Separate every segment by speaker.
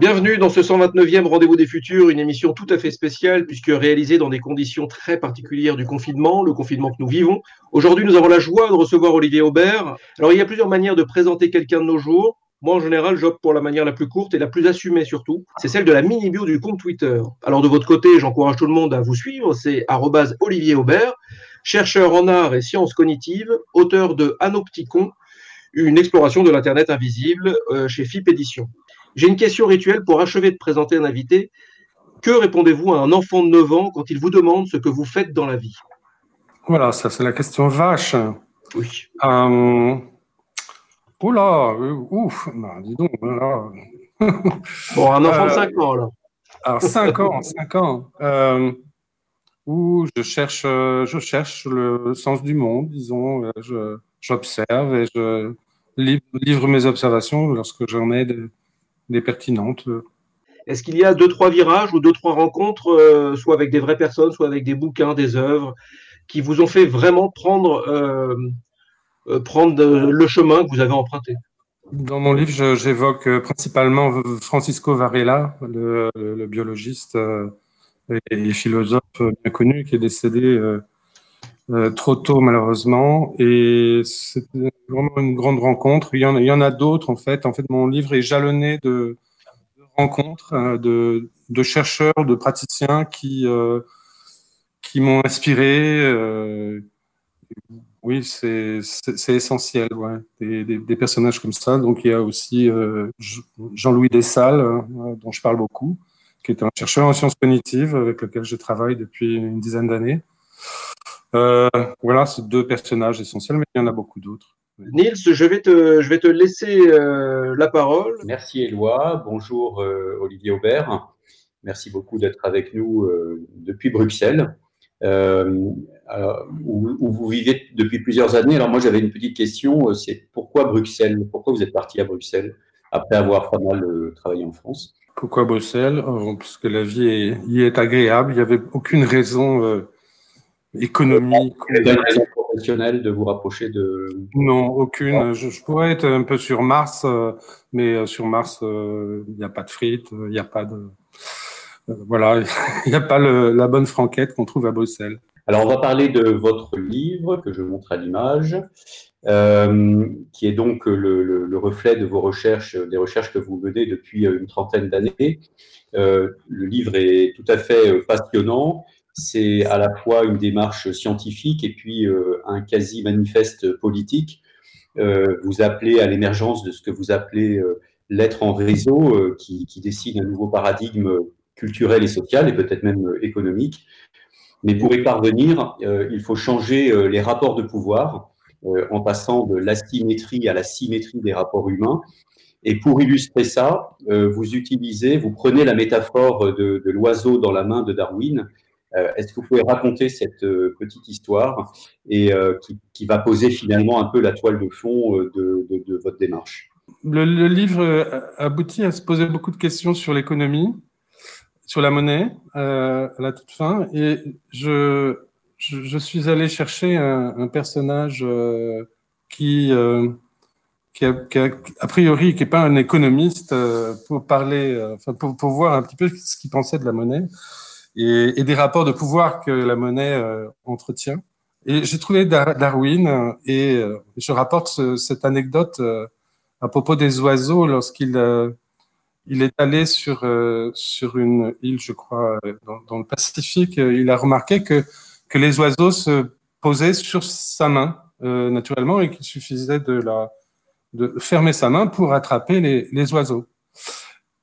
Speaker 1: Bienvenue dans ce 129e Rendez-vous des Futurs, une émission tout à fait spéciale puisque réalisée dans des conditions très particulières du confinement, le confinement que nous vivons. Aujourd'hui, nous avons la joie de recevoir Olivier Aubert. Alors, il y a plusieurs manières de présenter quelqu'un de nos jours. Moi, en général, j'opte pour la manière la plus courte et la plus assumée surtout. C'est celle de la mini-bio du compte Twitter. Alors, de votre côté, j'encourage tout le monde à vous suivre. C'est Olivier Aubert, chercheur en art et sciences cognitives, auteur de Anopticon, une exploration de l'Internet invisible euh, chez FIP Édition. J'ai une question rituelle pour achever de présenter un invité. Que répondez-vous à un enfant de 9 ans quand il vous demande ce que vous faites dans la vie?
Speaker 2: Voilà, ça c'est la question vache.
Speaker 1: Oui.
Speaker 2: Euh... Oula, euh, ouf, bah, dis donc. Là.
Speaker 1: bon, un enfant de 5 euh, ans, là.
Speaker 2: Alors, 5 ans, 5 ans. Euh, où je cherche, je cherche le sens du monde, disons. J'observe et je livre mes observations lorsque j'en ai de, des pertinentes.
Speaker 1: Est-ce qu'il y a deux, trois virages ou deux, trois rencontres, euh, soit avec des vraies personnes, soit avec des bouquins, des œuvres, qui vous ont fait vraiment prendre, euh, euh, prendre le chemin que vous avez emprunté?
Speaker 2: Dans mon livre, j'évoque principalement Francisco Varela, le, biologiste et philosophe bien connu, qui est décédé trop tôt malheureusement. Et c'est vraiment une grande rencontre. Il y en, a d'autres en fait. En fait, mon livre est jalonné de, rencontres, euh, de, chercheurs, de praticiens qui, euh, qui m'ont inspiré. Euh, oui, c'est essentiel, ouais. des, personnages comme ça. Donc il y a aussi Jean-Louis Dessalles, dont je parle beaucoup, qui est un chercheur en sciences cognitives avec lequel je travaille depuis une dizaine d'années. Voilà, c'est deux personnages essentiels, mais il y en a beaucoup d'autres.
Speaker 1: Nils, je vais te, je vais te laisser euh, la parole.
Speaker 3: Merci Éloi. Bonjour euh, Olivier Aubert. Merci beaucoup d'être avec nous euh, depuis Bruxelles, où, vous vivez depuis plusieurs années. Alors moi j'avais une petite question, c'est pourquoi Bruxelles? Pourquoi vous êtes parti à Bruxelles après avoir pas mal travaillé en France?
Speaker 2: Pourquoi Bruxelles? Parce que la vie y est agréable. Il n'y avait aucune raison économique
Speaker 3: de vous rapprocher de
Speaker 2: Non, aucune. Je, pourrais être un peu sur Mars, euh, mais euh, sur Mars, euh, il n'y a pas de frites, il n'y a pas de. voilà, il n'y a pas la bonne franquette qu'on trouve à Bruxelles.
Speaker 3: Alors, on va parler de votre livre que je montre à l'image, qui est donc le, reflet de vos recherches, des recherches que vous menez depuis une trentaine d'années. le livre est tout à fait passionnant c'est à la fois une démarche scientifique et puis euh, un quasi-manifeste politique. Euh, vous appelez à l'émergence de ce que vous appelez euh, l'être en réseau, qui, dessine un nouveau paradigme culturel et social, et peut-être même économique. Mais pour y parvenir, il faut changer les rapports de pouvoir en passant de l'asymétrie à la symétrie des rapports humains. Et pour illustrer ça, vous utilisez, vous prenez la métaphore de l'oiseau dans la main de Darwin est-ce que vous pouvez raconter cette euh, petite histoire et euh, qui, va poser finalement un peu la toile de fond de, votre démarche?
Speaker 2: Le, livre aboutit à se poser beaucoup de questions sur l'économie, sur la monnaie à la toute fin, et je, suis allé chercher un, personnage qui, a, priori, qui n'est pas un économiste, pour parler, pour, pour, voir un petit peu ce qu'il pensait de la monnaie et, des rapports de pouvoir que la monnaie euh, entretient. Et j'ai trouvé Darwin euh, et euh, je rapporte cette anecdote à propos des oiseaux lorsqu'il il est allé sur, sur une île, je crois, dans, dans, le Pacifique. Il a remarqué que, que les oiseaux se posaient sur sa main naturellement et qu'il suffisait de, la, de fermer sa main pour attraper les, les oiseaux.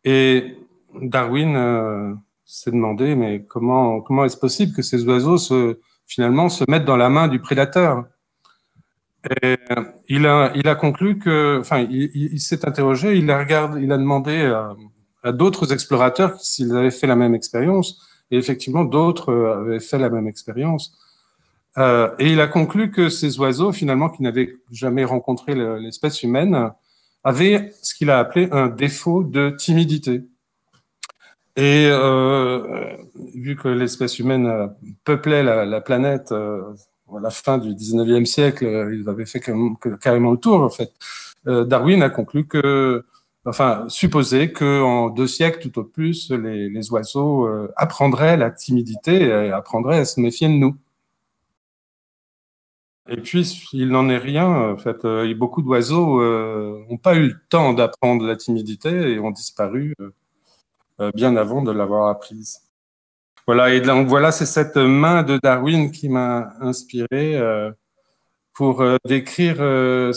Speaker 2: Et Darwin s'est demandé, mais comment, comment est-ce possible que ces oiseaux se, finalement se mettent dans la main du prédateur? Et il a, il a conclu que, enfin, il, s'est interrogé, il a regardé, il a demandé à, d'autres explorateurs s'ils avaient fait la même expérience, et effectivement, d'autres avaient fait la même expérience. Euh, et il a conclu que ces oiseaux, finalement, qui n'avaient jamais rencontré l'espèce humaine, avaient ce qu'il a appelé un défaut de timidité. Et euh, vu que l'espèce humaine peuplait la, la planète euh, à la fin du 19e siècle, euh, il avait fait carrément le tour, en fait. Euh, Darwin a conclu que enfin, supposer qu'en deux siècles tout au plus, les, oiseaux apprendraient la timidité et apprendraient à se méfier de nous. Et puis, il n'en est rien. En fait, beaucoup d'oiseaux n'ont pas eu le temps d'apprendre la timidité et ont disparu bien avant de l'avoir apprise. Voilà, et donc voilà, c'est cette main de Darwin qui m'a inspiré euh, pour euh, décrire euh,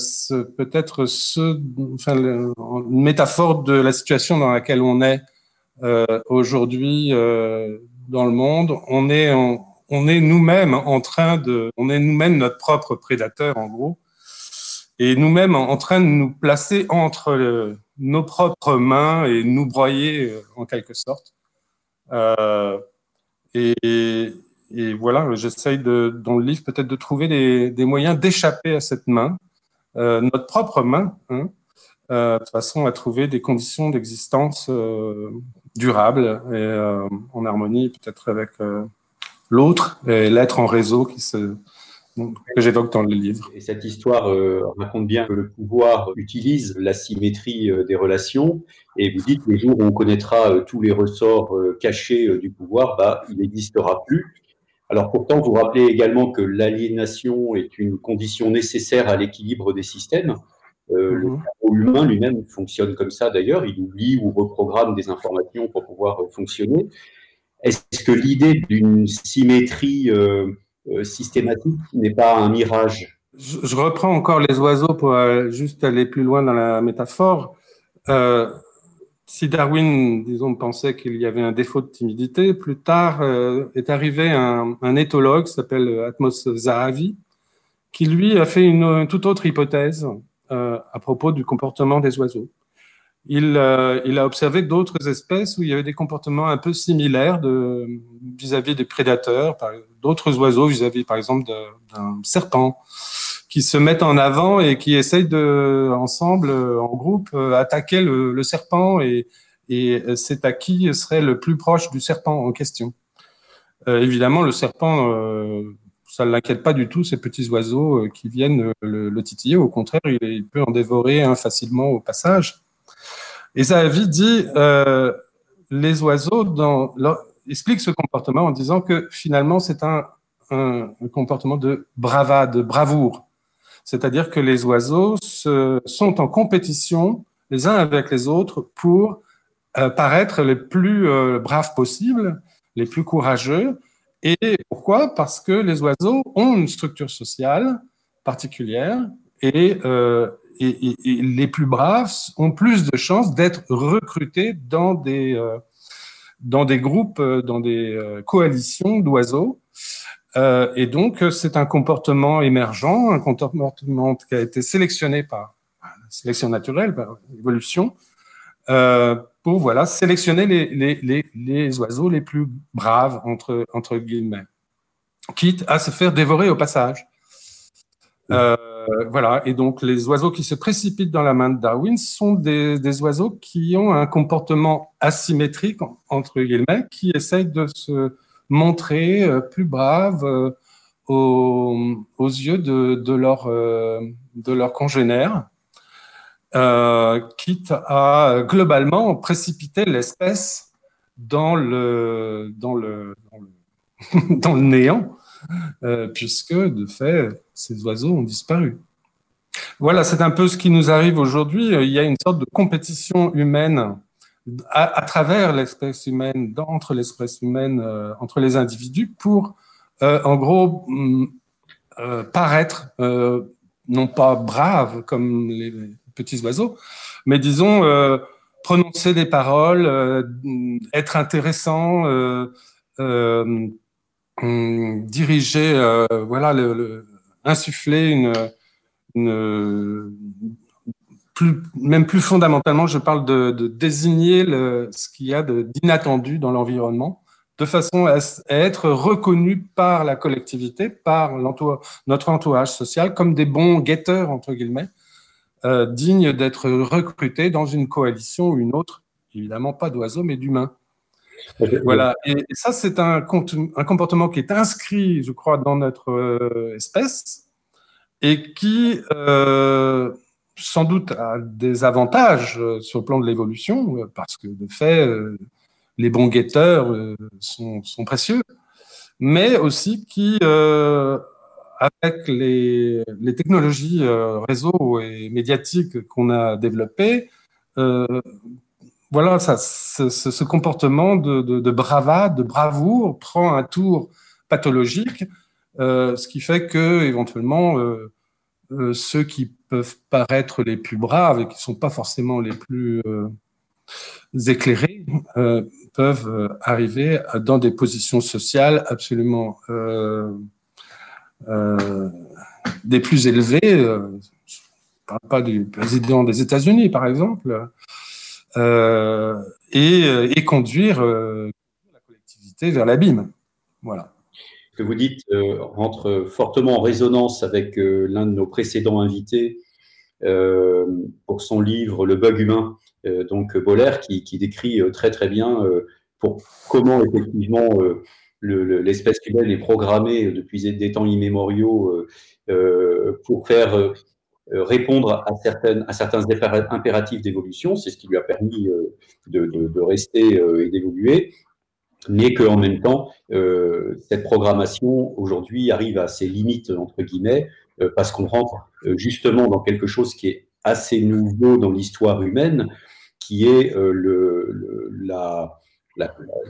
Speaker 2: peut-être ce, enfin, une métaphore de la situation dans laquelle on est aujourd'hui dans le monde. On est, on est nous-mêmes en train de, on est nous-mêmes notre propre prédateur en gros, et nous-mêmes en train de nous placer entre nos propres mains et nous broyer en quelque sorte. Euh, et, voilà, j'essaye dans le livre peut-être de trouver des, moyens d'échapper à cette main, euh, notre propre main, hein, euh, de façon à trouver des conditions d'existence euh, durables et en harmonie peut-être avec l'autre et l'être en réseau qui se, que j'évoque dans le livre.
Speaker 3: Et cette histoire euh, raconte bien que le pouvoir utilise la symétrie euh, des relations. Et vous dites, le jour où on connaîtra euh, tous les ressorts cachés du pouvoir, bah, il n'existera plus. Alors pourtant, vous rappelez également que l'aliénation est une condition nécessaire à l'équilibre des systèmes. Le mhm. cerveau humain lui-même fonctionne comme ça d'ailleurs, il oublie ou reprogramme des informations pour pouvoir fonctionner. Est-ce que l'idée d'une symétrie euh, systématique n'est pas un mirage.
Speaker 2: Je, reprends encore les oiseaux pour euh, juste aller plus loin dans la métaphore. Euh, si Darwin, disons, pensait qu'il y avait un défaut de timidité, plus tard est arrivé un, un éthologue qui s'appelle Atmos Zahavi, qui lui a fait une, toute autre hypothèse à propos du comportement des oiseaux. Il, il a observé d'autres espèces où il y avait des comportements un peu similaires vis-à-vis des prédateurs, d'autres oiseaux vis-à-vis, par exemple, d'un serpent, qui se mettent en avant et qui essayent de, ensemble, en groupe, euh, attaquer le, serpent et, et c'est à qui serait le plus proche du serpent en question. Euh, évidemment, le serpent, euh, ça ne l'inquiète pas du tout, ces petits oiseaux qui viennent le, titiller. Au contraire, il, peut en dévorer facilement au passage. Et Zahavi dit, les oiseaux, dans, explique ce comportement en disant que finalement, c'est un, comportement de bravade, de bravoure. C'est-à-dire que les oiseaux sont en compétition les uns avec les autres pour euh, paraître les plus euh, braves possibles, les plus courageux. Et pourquoi? Parce que les oiseaux ont une structure sociale particulière et, euh, et les plus braves ont plus de chances d'être recrutés dans des dans des groupes, euh, dans des euh, coalitions d'oiseaux. Euh, et donc, c'est un comportement émergent, un comportement qui a été sélectionné par sélection naturelle, par l'évolution, euh, pour voilà, sélectionner les, les, les, les, oiseaux les plus braves, entre, entre guillemets, quitte à se faire dévorer au passage. Euh, voilà, et donc les oiseaux qui se précipitent dans la main de Darwin sont des, oiseaux qui ont un comportement asymétrique, entre guillemets, qui essayent de se montrer euh, plus braves euh, aux, yeux de, leurs congénères, quitte à globalement précipiter l'espèce dans le, néant. Euh, puisque de fait, ces oiseaux ont disparu. Voilà, c'est un peu ce qui nous arrive aujourd'hui. Il y a une sorte de compétition humaine à, travers l'espèce humaine, entre l'espèce humaine, euh, entre les individus, pour, euh, en gros, mm, paraître non pas brave comme les petits oiseaux, mais disons prononcer des paroles, être intéressant, diriger, euh, voilà, le, insuffler une, même plus fondamentalement, je parle de, de désigner le, ce qu'il y a d'inattendu dans l'environnement, de façon à, être reconnu par la collectivité, par notre entourage social, comme des bons guetteurs, entre guillemets, euh, dignes d'être recrutés dans une coalition ou une autre, évidemment pas d'oiseaux, mais d'humains. Voilà, et, ça, c'est un, comportement qui est inscrit, je crois, dans notre euh, espèce et qui, euh, sans doute a des avantages euh, sur le plan de l'évolution, parce que de fait, les bons guetteurs sont, précieux, mais aussi qui, avec les, technologies réseau et médiatiques qu'on a développées, voilà, ce, comportement de, de, de, bravade, de bravoure prend un tour pathologique, ce qui fait que éventuellement euh, ceux qui peuvent paraître les plus braves et qui ne sont pas forcément les plus euh, éclairés euh, peuvent arriver dans des positions sociales absolument des plus élevées. je ne parle pas du président des États-Unis, par exemple, et, et, conduire la collectivité vers l'abîme. Voilà
Speaker 3: que vous dites euh, rentre fortement en résonance avec euh, l'un de nos précédents invités euh, pour son livre Le bug humain, donc Boller, qui, décrit très très bien pour comment effectivement l'espèce humaine est programmée depuis des temps immémoriaux pour faire répondre à, certains impératifs d'évolution. C'est ce qui lui a permis de, de rester et d'évoluer mais qu'en même temps, euh, cette programmation aujourd'hui arrive à ses limites, entre guillemets, euh, parce qu'on rentre euh, justement dans quelque chose qui est assez nouveau dans l'histoire humaine, qui est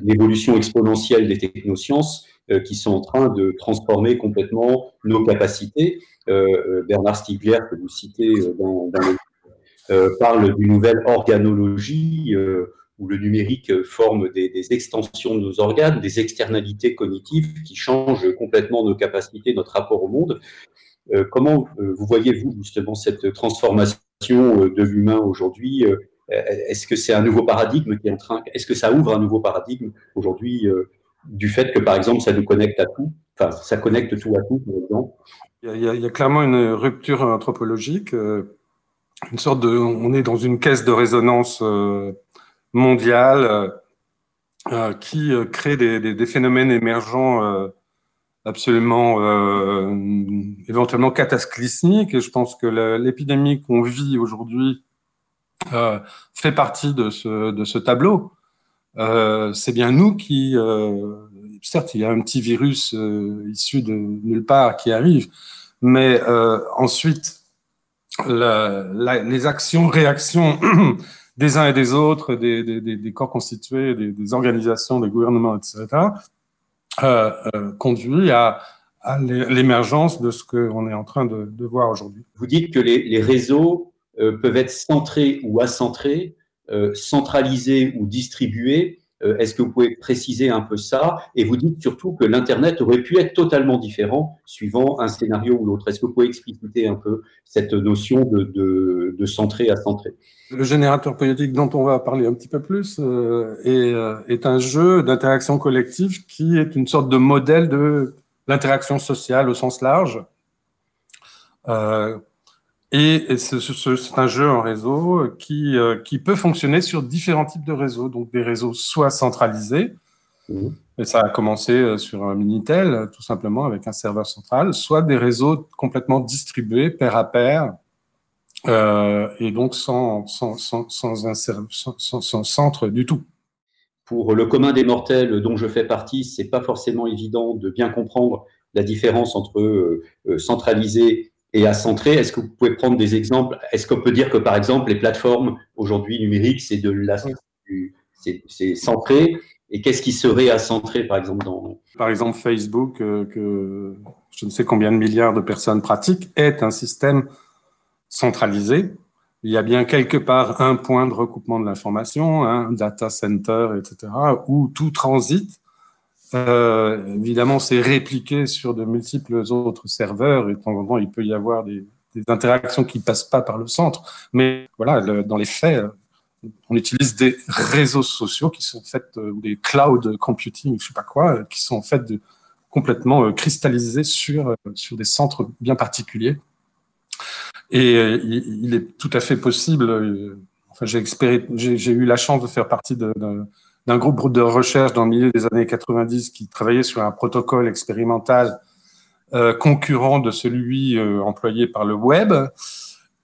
Speaker 3: l'évolution exponentielle des technosciences qui sont en train de transformer complètement nos capacités. Bernard Stiegler, que vous citez dans, le, parle d'une nouvelle organologie où le numérique forme des, extensions de nos organes, des externalités cognitives qui changent complètement nos capacités, notre rapport au monde. Euh, comment euh, vous voyez-vous justement cette transformation euh, de l'humain aujourd'hui Est-ce que c'est un nouveau paradigme qui est en train Est-ce que ça ouvre un nouveau paradigme aujourd'hui du fait que par exemple ça nous connecte à tout Enfin, ça connecte tout à tout, par exemple.
Speaker 2: Il y, a, clairement une rupture anthropologique, une sorte de, on est dans une caisse de résonance mondiale euh, euh, qui euh, crée des, phénomènes émergents absolument éventuellement cataclysmiques. Et je pense que l'épidémie qu'on vit aujourd'hui fait partie de ce tableau. C'est bien nous qui, certes, il y a un petit virus issu de nulle part qui arrive, mais ensuite, les actions, réactions des uns et des autres, des, corps constitués, des, organisations, des gouvernements, etc., euh, euh, conduit à, l'émergence de ce qu'on est en train de, voir aujourd'hui.
Speaker 3: Vous dites que les, réseaux euh, peuvent être centrés ou acentrés, euh, centralisés ou distribués euh, est-ce que vous pouvez préciser un peu ça? Et vous dites surtout que l'Internet aurait pu être totalement différent suivant un scénario ou l'autre. Est-ce que vous pouvez expliciter un peu cette notion de, de, centré à centré
Speaker 2: Le générateur politique dont on va parler un petit peu plus euh, est, est, un jeu d'interaction collective qui est une sorte de modèle de l'interaction sociale au sens large. Et c'est un jeu en réseau qui, euh, qui peut fonctionner sur différents types de réseaux. Donc des réseaux soit centralisés, mmh. et ça a commencé euh, sur un Minitel, tout simplement avec un serveur central, soit des réseaux complètement distribués, pair à pair, euh, et donc sans, sans, sans, sans, un, sans, centre du tout.
Speaker 3: Pour le commun des mortels dont je fais partie, c'est pas forcément évident de bien comprendre la différence entre euh, centralisé et à centrer. Est-ce que vous pouvez prendre des exemples? Est-ce qu'on peut dire que, par exemple, les plateformes aujourd'hui numériques, c'est de la, c'est centré? Et qu'est-ce qui serait à centrer, par exemple, dans
Speaker 2: Par exemple, Facebook, euh, que je ne sais combien de milliards de personnes pratiquent, est un système centralisé. Il y a bien quelque part un point de recoupement de l'information, un data center, etc., où tout transite euh, évidemment, c'est répliqué sur de multiples autres serveurs et de temps en temps, il peut y avoir des, interactions qui passent pas par le centre. Mais voilà, dans les faits, euh, on utilise des réseaux sociaux qui sont faits, euh, ou des cloud computing, je sais pas quoi, qui sont faits de complètement cristallisés sur, sur des centres bien particuliers. Et il, est tout à fait possible, enfin, j'ai eu la chance de faire partie de d'un groupe de recherche dans le milieu des années 90 qui travaillait sur un protocole expérimental euh, concurrent de celui euh, employé par le web.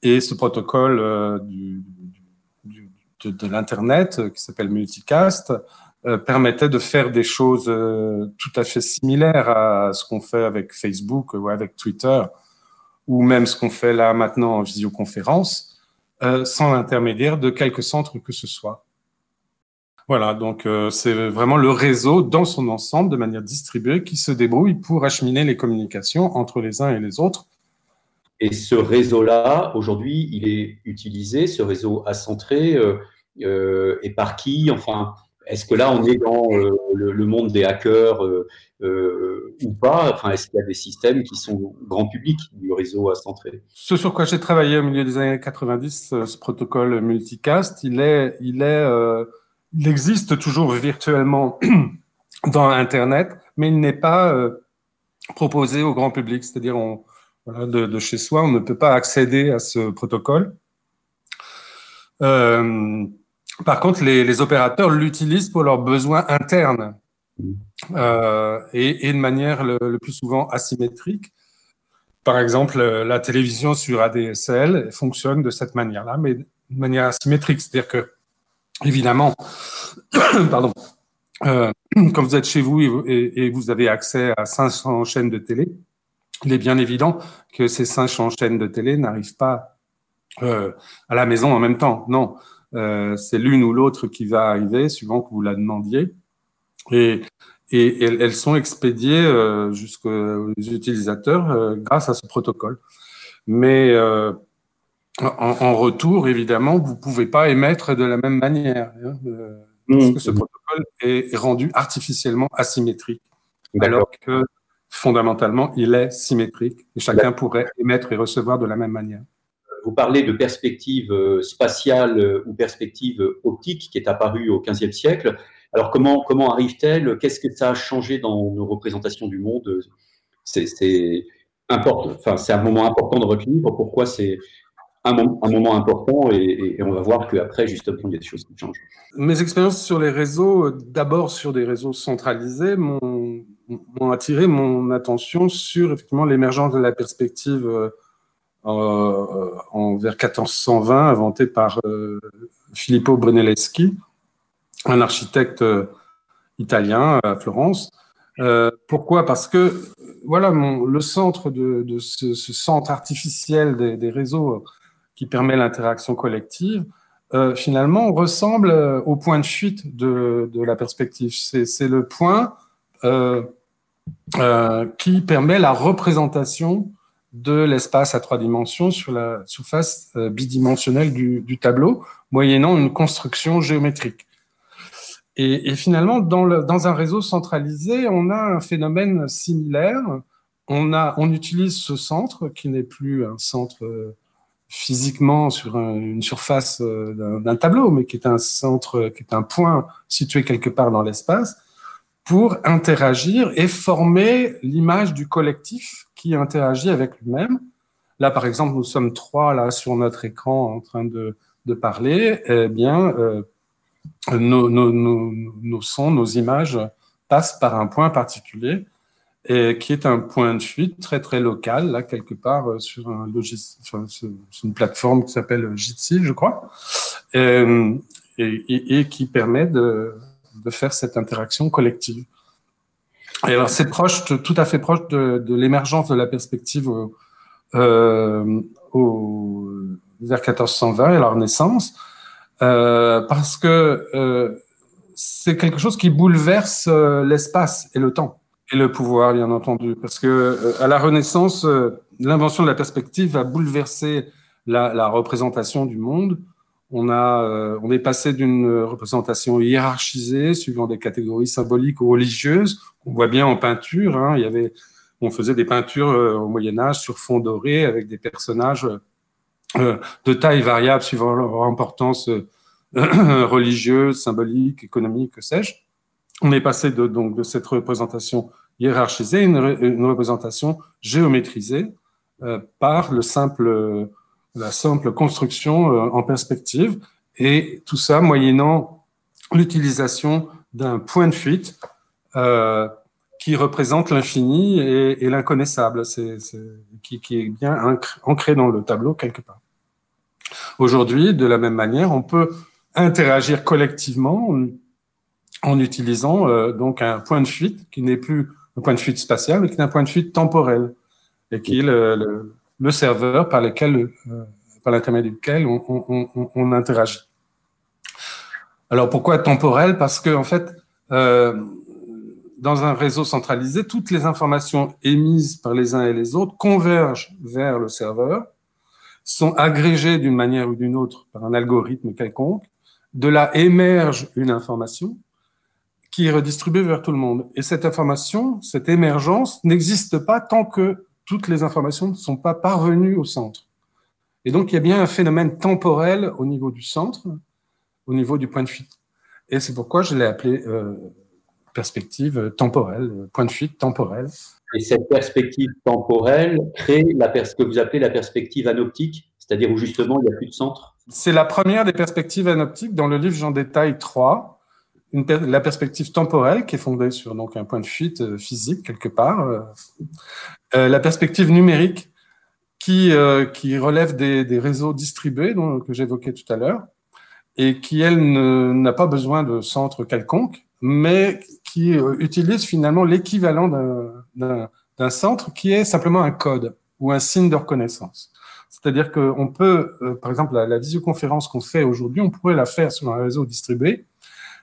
Speaker 2: Et ce protocole du, de, de l'Internet, qui s'appelle Multicast, permettait de faire des choses tout à fait similaires à ce qu'on fait avec Facebook ou avec Twitter, ou même ce qu'on fait là maintenant en visioconférence, sans l'intermédiaire de quelque centre que ce soit. Voilà, donc euh, c'est vraiment le réseau dans son ensemble, de manière distribuée, qui se débrouille pour acheminer les communications entre les uns et les autres.
Speaker 3: Et ce réseau-là, aujourd'hui, il est utilisé, ce réseau acentré, euh, euh, et par qui? Enfin, est-ce que là, on est dans le, monde des hackers ou pas? Enfin, est-ce qu'il y a des systèmes qui sont grand public du réseau acentré?
Speaker 2: Ce sur quoi j'ai travaillé au milieu des années 90, ce protocole multicast, il est, il est il existe toujours virtuellement dans Internet, mais il n'est pas euh, proposé au grand public. C'est-à-dire, de, chez soi, on ne peut pas accéder à ce protocole. Euh, par contre, les, opérateurs l'utilisent pour leurs besoins internes euh, et, de manière le, plus souvent asymétrique. Par exemple, la télévision sur ADSL fonctionne de cette manière-là, mais de manière asymétrique. C'est-à-dire que évidemment, pardon, euh, quand vous êtes chez vous et, vous avez accès à 500 chaînes de télé, il est bien évident que ces 500 chaînes de télé n'arrivent pas euh, à la maison en même temps. Non, euh, c'est l'une ou l'autre qui va arriver, suivant que vous la demandiez. Et, et, elles sont expédiées jusqu'aux utilisateurs grâce à ce protocole. Mais en, retour, évidemment, vous ne pouvez pas émettre de la même manière, hein, euh, parce que ce mmh. protocole est rendu artificiellement asymétrique, alors que fondamentalement, il est symétrique et chacun pourrait émettre et recevoir de la même manière.
Speaker 3: Vous parlez de perspective euh, spatiale euh, ou perspective optique qui est apparue au XVe siècle. Alors comment, comment arrive-t-elle? Qu'est-ce que ça a changé dans nos représentations du monde? C'est enfin, un moment important de votre livre. Pourquoi c'est un, moment important et, on va voir qu'après, justement, il y a des choses qui changent.
Speaker 2: Mes expériences sur les réseaux, d'abord sur des réseaux centralisés, m'ont attiré mon attention sur l'émergence de la perspective euh, en vers 1420, inventée par euh, Filippo Brunelleschi, un architecte euh, italien à Florence. pourquoi? Parce que voilà, le centre de, ce, centre artificiel des réseaux qui permet l'interaction collective, euh, finalement, ressemble euh, au point de fuite de, la perspective. C'est le point euh, qui permet la représentation de l'espace à trois dimensions sur la surface bidimensionnelle du, tableau, moyennant une construction géométrique. Et, finalement, dans, dans, un réseau centralisé, on a un phénomène similaire. On, a, on utilise ce centre, qui n'est plus un centre physiquement sur une surface euh, d'un tableau, mais qui est un centre, qui est un point situé quelque part dans l'espace, pour interagir et former l'image du collectif qui interagit avec lui-même. Là, par exemple, nous sommes trois là sur notre écran en train de, de parler. Eh bien, euh, nos, nos, nos, nos sons, nos images passent par un point particulier et qui est un point de fuite très très local, là quelque part euh, sur une plateforme qui s'appelle Jitsi, je crois, euh, et, qui permet de, faire cette interaction collective. Et alors c'est proche, tout à fait proche de, l'émergence de la perspective euh, vers 1420 et la Renaissance, euh, parce que euh, c'est quelque chose qui bouleverse euh, l'espace et le temps. Et le pouvoir, bien entendu, parce que euh, à la Renaissance, euh, l'invention de la perspective va bouleverser la, la représentation du monde. On a, euh, on est passé d'une représentation hiérarchisée, suivant des catégories symboliques ou religieuses. On voit bien en peinture. Hein, il y avait, on faisait des peintures au Moyen Âge sur fond doré avec des personnages de taille variable suivant leur importance religieuse, symbolique, économique, que sais-je on est passé de, donc, de cette représentation hiérarchisée à une, représentation géométrisée euh, par le simple, la simple construction euh, en perspective, et tout ça moyennant l'utilisation d'un point de fuite euh, qui représente l'infini et, et l'inconnaissable, qui, qui, est bien ancré dans le tableau quelque part. Aujourd'hui, de la même manière, on peut interagir collectivement en, utilisant euh, donc un point de fuite qui n'est plus un point de fuite spatial, mais qui est un point de fuite temporel et qui est le, serveur par lequel, euh, par l'intermédiaire duquel on, interagit. Alors pourquoi temporel? Parce que en fait, euh, dans un réseau centralisé, toutes les informations émises par les uns et les autres convergent vers le serveur, sont agrégées d'une manière ou d'une autre par un algorithme quelconque. De là émerge une information qui est redistribuée vers tout le monde. Et cette information, cette émergence n'existe pas tant que toutes les informations ne sont pas parvenues au centre. Et donc, il y a bien un phénomène temporel au niveau du centre, au niveau du point de fuite. Et c'est pourquoi je l'ai appelé euh, perspective temporelle, point de fuite temporelle.
Speaker 3: Et cette perspective temporelle crée la ce que vous appelez la perspective anoptique, c'est-à-dire où justement il n'y a plus de centre
Speaker 2: C'est la première des perspectives anoptiques. Dans le livre, j'en détaille trois. La perspective temporelle, qui est fondée sur donc, un point de fuite euh, physique quelque part. Euh, euh, la perspective numérique, qui, qui relève des, réseaux distribués que j'évoquais tout à l'heure, et qui, elle, n'a pas besoin de centre quelconque, mais qui utilise finalement l'équivalent d'un centre qui est simplement un code ou un signe de reconnaissance. C'est-à-dire qu'on peut, par exemple, la, visioconférence qu'on fait aujourd'hui, on pourrait la faire sur un réseau distribué,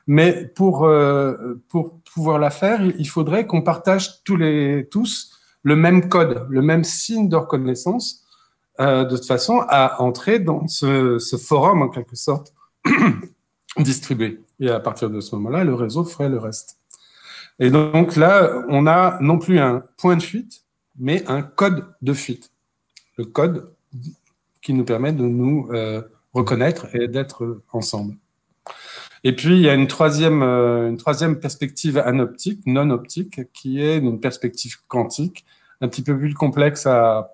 Speaker 2: mais pour, euh, pour pouvoir la faire, il faudrait qu'on partage tous, les, tous le même code, le même signe de reconnaissance, de toute façon à entrer dans ce, ce forum en quelque sorte distribué. Et à partir de ce moment-là, le réseau ferait le reste. Et donc là, on a non plus un point de fuite, mais un code de fuite. Le code qui nous permet de nous euh, reconnaître et d'être ensemble. Et puis, il y a une troisième, euh, une troisième perspective anoptique, non optique, qui est une perspective quantique, un petit peu plus complexe à,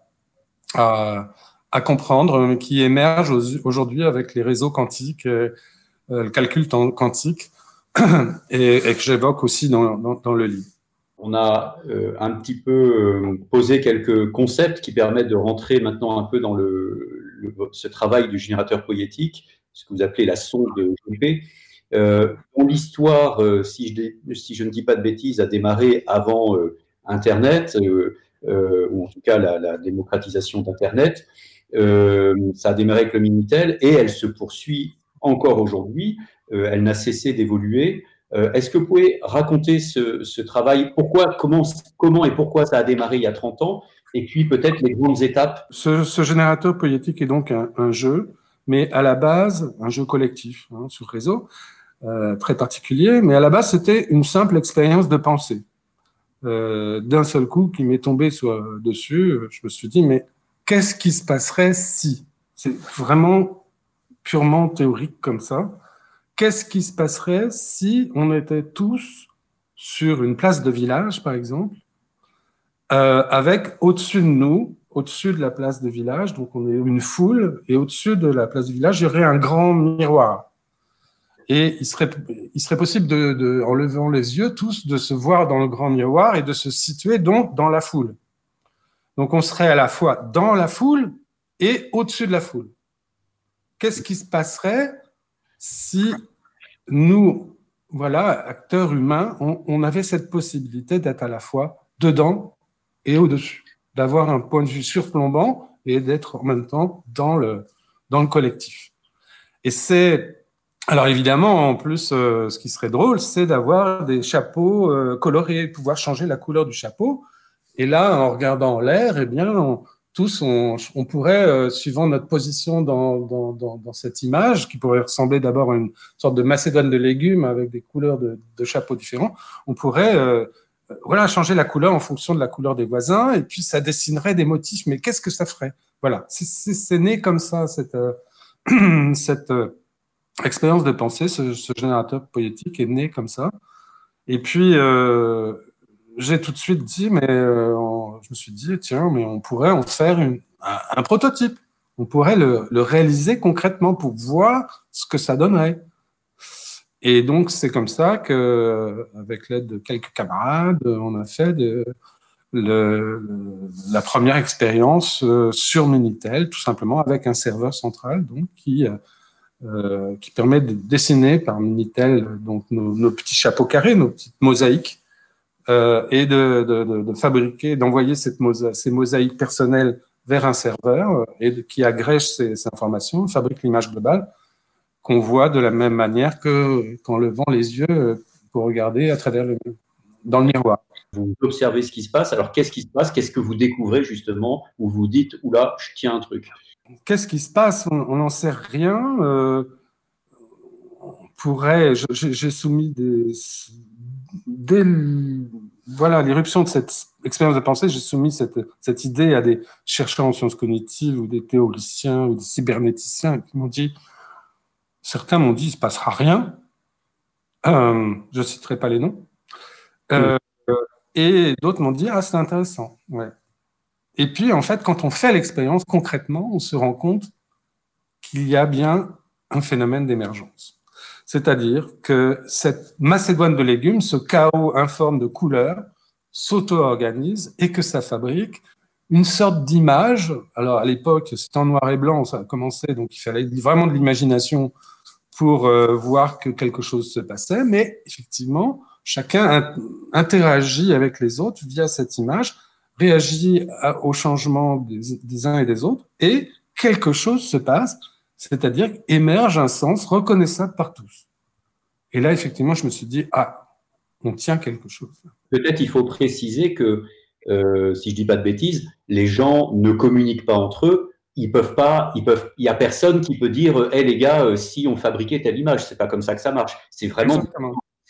Speaker 2: à, comprendre, mais qui émerge aujourd'hui avec les réseaux quantiques, euh, le calcul quantique, et, que j'évoque aussi dans, dans, le livre.
Speaker 3: On a euh, un petit peu euh, posé quelques concepts qui permettent de rentrer maintenant un peu dans le, ce travail du générateur poétique, ce que vous appelez la sonde de GP. Euh, l'histoire, euh, si, je, ne dis pas de bêtises, a démarré avant Internet, ou en tout cas la, démocratisation d'Internet. ça a démarré avec le Minitel et elle se poursuit encore aujourd'hui. Euh, elle n'a cessé d'évoluer. Euh, est-ce que vous pouvez raconter ce, travail? Pourquoi, comment, comment et pourquoi ça a démarré il y a 30 ans? Et puis peut-être les grandes étapes.
Speaker 2: Ce, générateur poétique est donc un, jeu, mais à la base, un jeu collectif hein, sur réseau, euh, très particulier. Mais à la base, c'était une simple expérience de pensée. D'un seul coup, qui m'est tombé sur, dessus, je me suis dit, mais qu'est-ce qui se passerait si? C'est vraiment purement théorique comme ça qu'est-ce qui se passerait si on était tous sur une place de village, par exemple, euh, avec au-dessus de nous, au-dessus de la place de village, donc on est une foule, et au-dessus de la place de village, il y aurait un grand miroir. Et il serait, possible, de, en levant les yeux, tous, de se voir dans le grand miroir et de se situer donc dans la foule. Donc on serait à la fois dans la foule et au-dessus de la foule. Qu'est-ce qui se passerait si nous, voilà, acteurs humains, on, avait cette possibilité d'être à la fois dedans et au-dessus, d'avoir un point de vue surplombant et d'être en même temps dans le, dans le collectif? Et c'est, alors évidemment, en plus, euh, ce qui serait drôle, c'est d'avoir des chapeaux euh, colorés, pouvoir changer la couleur du chapeau. Et là, en regardant l'air, eh bien, on, tous, on, pourrait, euh, suivant notre position dans, cette image, qui pourrait ressembler d'abord à une sorte de macédoine de légumes avec des couleurs de, chapeaux différents, on pourrait euh, voilà, changer la couleur en fonction de la couleur des voisins, et puis ça dessinerait des motifs. Mais qu'est-ce que ça ferait? Voilà, c'est né comme ça, cette, euh, cette expérience de pensée, ce, générateur poétique est né comme ça. Et puis, j'ai tout de suite dit, mais euh, je me suis dit, tiens, mais on pourrait en faire un, prototype. On pourrait le, réaliser concrètement pour voir ce que ça donnerait. Et donc, c'est comme ça que, avec l'aide de quelques camarades, on a fait la première expérience euh, sur Minitel, tout simplement avec un serveur central donc qui euh, qui permet de dessiner par Minitel donc nos, petits chapeaux carrés, nos petites mosaïques, euh, et de, fabriquer, d'envoyer mosa ces mosaïques personnelles vers un serveur et qui agrège ces, informations, fabrique l'image globale qu'on voit de la même manière que qu'en levant les yeux pour regarder à travers dans le miroir.
Speaker 3: Vous observez ce qui se passe. Alors, qu'est-ce qui se passe? Qu'est-ce que vous découvrez justement où vous dites Oula, je tiens un truc
Speaker 2: Qu'est-ce qui se passe? On n'en sait rien. Euh, on pourrait. J'ai soumis des. Dès voilà l'irruption de cette expérience de pensée, j'ai soumis cette, cette idée à des chercheurs en sciences cognitives ou des théoriciens ou des cybernéticiens qui m'ont dit certains m'ont dit il se passera rien. Euh, je citerai pas les noms. Euh, et d'autres m'ont dit, ah, c'est intéressant. Ouais. Et puis, en fait, quand on fait l'expérience concrètement, on se rend compte qu'il y a bien un phénomène d'émergence. C'est-à-dire que cette macédoine de légumes, ce chaos informe de couleurs, s'auto-organise et que ça fabrique une sorte d'image. Alors, à l'époque, c'était en noir et blanc, ça a commencé, donc il fallait vraiment de l'imagination pour euh, voir que quelque chose se passait, mais effectivement, chacun interagit avec les autres via cette image, réagit au changement des, uns et des autres, et quelque chose se passe, c'est-à-dire émerge un sens reconnaissable par tous. Et là, effectivement, je me suis dit, ah, on tient quelque chose.
Speaker 3: Peut-être il faut préciser que, euh, si je dis pas de bêtises, les gens ne communiquent pas entre eux. Ils peuvent pas, ils peuvent, il y a personne qui peut dire, hé les gars, euh, si on fabriquait telle image, c'est pas comme ça que ça marche. C'est vraiment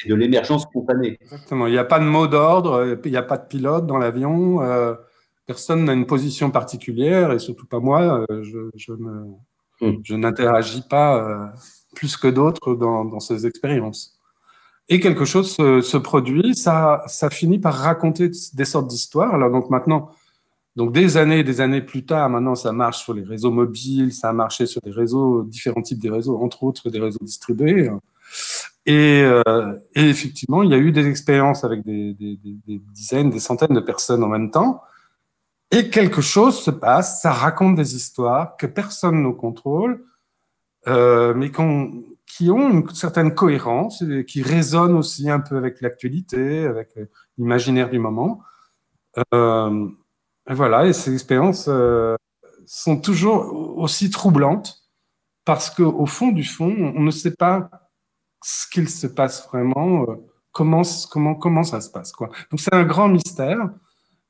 Speaker 3: Exactement de l'émergence spontanée.
Speaker 2: Exactement. Il n'y a pas de mot d'ordre, il n'y a pas de pilote dans l'avion, euh, personne n'a une position particulière et surtout pas moi. Euh, je, hmm. je n'interagis pas euh, plus que d'autres dans, dans, ces expériences. Et quelque chose se, se, produit, ça, ça finit par raconter des sortes d'histoires. Alors donc maintenant, donc des années et des années plus tard, maintenant ça marche sur les réseaux mobiles, ça a marché sur des réseaux, différents types de réseaux, entre autres des réseaux distribués. Et, euh, et, effectivement, il y a eu des expériences avec des, dizaines, des centaines de personnes en même temps. Et quelque chose se passe, ça raconte des histoires que personne ne contrôle, euh, mais qui ont une certaine cohérence, et qui résonnent aussi un peu avec l'actualité, avec l'imaginaire du moment. Euh, et voilà, et ces expériences sont toujours aussi troublantes parce qu'au fond du fond, on ne sait pas ce qu'il se passe vraiment, euh, comment, comment, comment ça se passe. Quoi. Donc c'est un grand mystère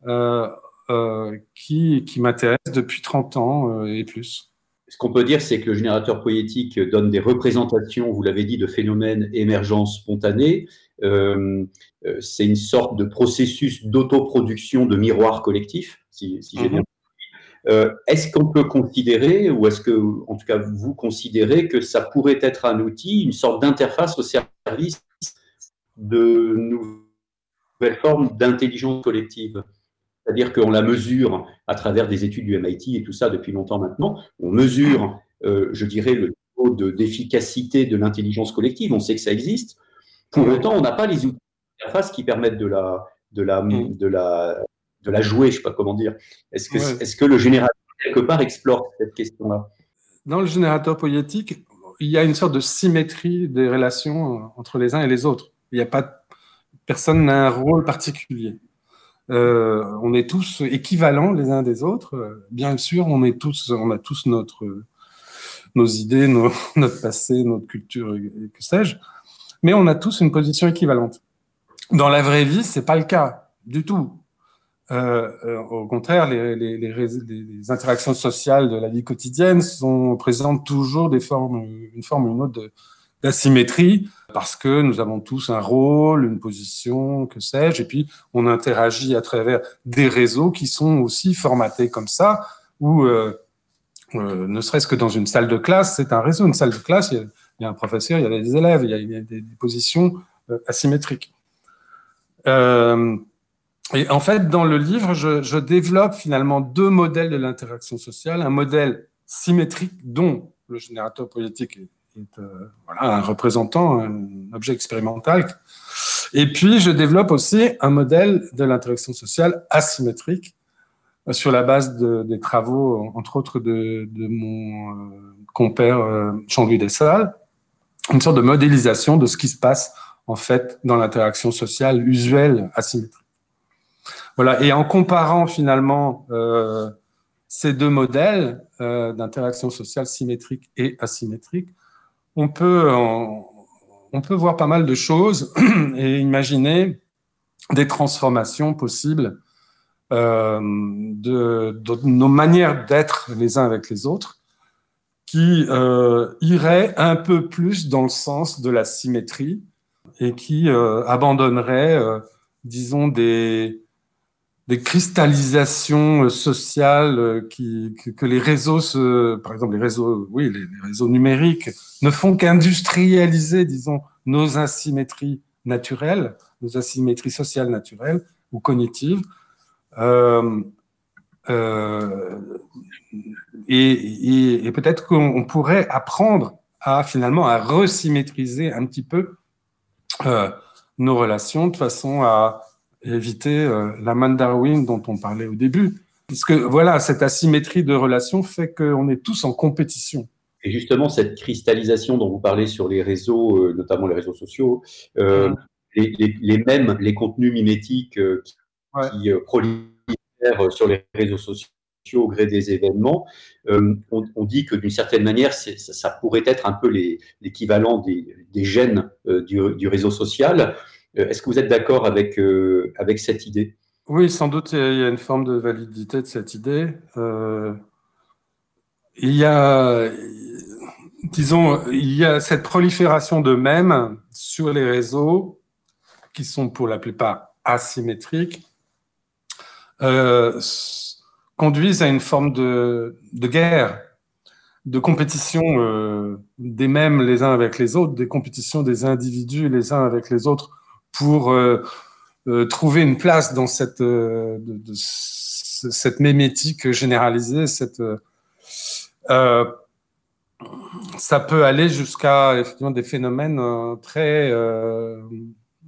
Speaker 2: euh, euh, qui, qui m'intéresse depuis 30 ans et plus.
Speaker 3: Ce qu'on peut dire, c'est que le générateur poétique donne des représentations, vous l'avez dit, de phénomènes émergents spontanés. Euh, c'est une sorte de processus d'autoproduction de miroir collectif, si, si j'ai bien mhm. Euh, est-ce qu'on peut considérer, ou est-ce que, en tout cas, vous considérez que ça pourrait être un outil, une sorte d'interface au service de nouvelles formes d'intelligence collective? C'est-à-dire qu'on la mesure à travers des études du MIT et tout ça depuis longtemps maintenant. On mesure, euh, je dirais, le taux d'efficacité de, l'intelligence collective. On sait que ça existe. Pour autant, on n'a pas les outils d'interface qui permettent de la, de la, mm. de la de la jouer, je sais pas comment dire. Est-ce que, le générateur, quelque part, explore cette question-là?
Speaker 2: Dans le générateur poétique, il y a une sorte de symétrie des relations euh, entre les uns et les autres. Il n'y a pas, personne n'a un rôle particulier. Euh, on est tous équivalents les uns des autres. Bien sûr, on est tous, on a tous notre, nos idées, notre passé, notre culture, que sais-je. Mais on a tous une position équivalente. Dans la vraie vie, c'est pas le cas du tout. Euh, euh, au contraire, les, les, les, les, interactions sociales de la vie quotidienne sont présentent toujours des formes, une forme ou une autre d'asymétrie, parce que nous avons tous un rôle, une position, que sais-je, et puis on interagit à travers des réseaux qui sont aussi formatés comme ça, où euh, euh ne serait-ce que dans une salle de classe, c'est un réseau, une salle de classe, il y, a, y a un professeur, il y a des élèves, il y a, il y a des, des, positions euh, asymétriques. Euh, et en fait, dans le livre, je, je développe finalement deux modèles de l'interaction sociale. Un modèle symétrique dont le générateur politique est, euh, voilà, un représentant, un objet expérimental, Et puis, je développe aussi un modèle de l'interaction sociale asymétrique sur la base des travaux, entre autres, de, mon compère Jean-Louis Dessalles, une sorte de modélisation de ce qui se passe en fait dans l'interaction sociale usuelle asymétrique. Voilà. Et en comparant finalement euh, ces deux modèles euh, d'interaction sociale symétrique et asymétrique, on peut, on peut voir pas mal de choses et imaginer des transformations possibles euh, de, nos manières d'être les uns avec les autres qui euh, iraient un peu plus dans le sens de la symétrie et qui euh, abandonnerait, euh, disons, des, des cristallisations euh, sociales qui, que, les réseaux, se, par exemple les réseaux, oui, les, réseaux numériques, ne font qu'industrialiser, disons, nos asymétries naturelles, nos asymétries sociales naturelles ou cognitives. Euh, euh, et, peut-être qu'on pourrait apprendre à finalement à resymétriser un petit peu euh, nos relations de façon à éviter euh, la man Darwin dont on parlait au début. Puisque voilà, cette asymétrie de relations fait qu'on est tous en compétition.
Speaker 3: Et justement, cette cristallisation dont vous parlez sur les réseaux, euh, notamment les réseaux sociaux, euh, les, les, les, mêmes, les contenus mimétiques euh, qui, ouais. qui prolifèrent sur les réseaux sociaux au gré des événements, on, on, dit que d'une certaine manière, ça, ça, pourrait être un peu l'équivalent des, des, gènes du, du, réseau social. Euh, est-ce que vous êtes d'accord avec, euh, avec cette idée?
Speaker 2: Oui, sans doute, il y a une forme de validité de cette idée. il y a, disons, il y a cette prolifération de mèmes sur les réseaux qui sont pour la plupart asymétriques. Euh, conduisent à une forme de, de guerre, de compétition euh, des mêmes les uns avec les autres, des compétitions des individus les uns avec les autres pour euh, euh, trouver une place dans cette, euh, de, cette mémétique généralisée. Cette, ça peut aller jusqu'à effectivement des phénomènes très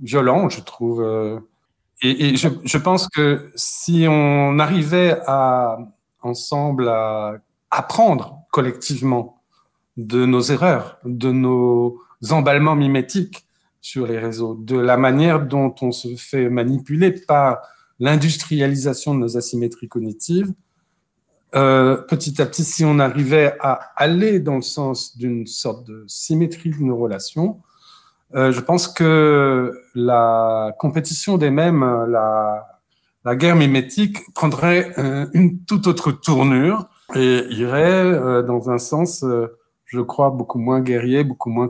Speaker 2: violents, je trouve et, et je, je, pense que si on arrivait à ensemble à apprendre collectivement de nos erreurs, de nos emballements mimétiques sur les réseaux, de la manière dont on se fait manipuler par l'industrialisation de nos asymétries cognitives, euh, petit à petit, si on arrivait à aller dans le sens d'une sorte de symétrie de nos relations, euh, je pense que la compétition des mêmes, la, guerre mimétique prendrait euh, une toute autre tournure et irait dans un sens, je crois, beaucoup moins guerrier, beaucoup moins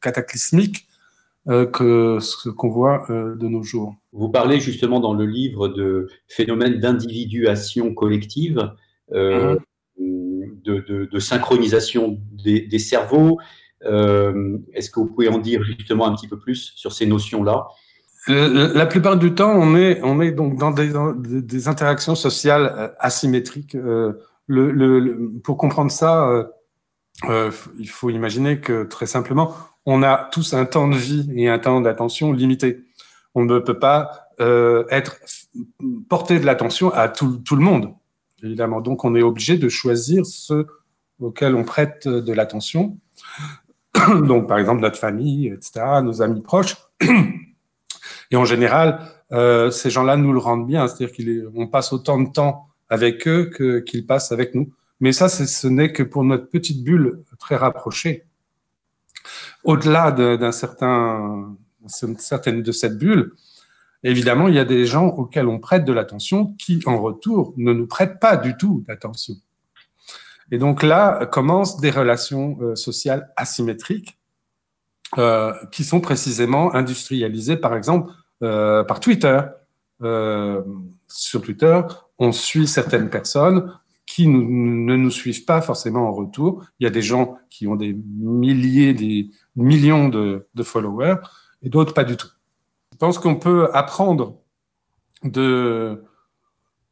Speaker 2: cataclysmique euh, que ce qu'on voit de nos jours.
Speaker 3: Vous parlez justement dans le livre de phénomènes d'individuation collective, mmh. de, de, de, synchronisation des, des cerveaux, euh, Est-ce que vous pouvez en dire justement un petit peu plus sur ces notions-là?
Speaker 2: Euh, la plupart du temps, on est, on est donc dans des, dans des interactions sociales euh, asymétriques. Euh, le, le, pour comprendre ça, euh, il faut imaginer que très simplement, on a tous un temps de vie et un temps d'attention limité. On ne peut pas euh, être porter de l'attention à tout, tout, le monde, évidemment. Donc, on est obligé de choisir ceux auxquels on prête de l'attention. donc par exemple notre famille, etc., nos amis proches. Et en général, euh, ces gens-là nous le rendent bien, c'est-à-dire qu'on passe autant de temps avec eux qu'ils passent avec nous. Mais ça, ce n'est que pour notre petite bulle très rapprochée. Au-delà d'un certain, certaine de cette bulle, évidemment, il y a des gens auxquels on prête de l'attention qui, en retour, ne nous prêtent pas du tout d'attention. Et donc là commencent des relations euh, sociales asymétriques euh, qui sont précisément industrialisées, par exemple, euh, par Twitter. Sur Twitter, on suit certaines personnes qui ne nous suivent pas forcément en retour. Il y a des gens qui ont des milliers, des millions de, followers, et d'autres pas du tout. Je pense qu'on peut apprendre de,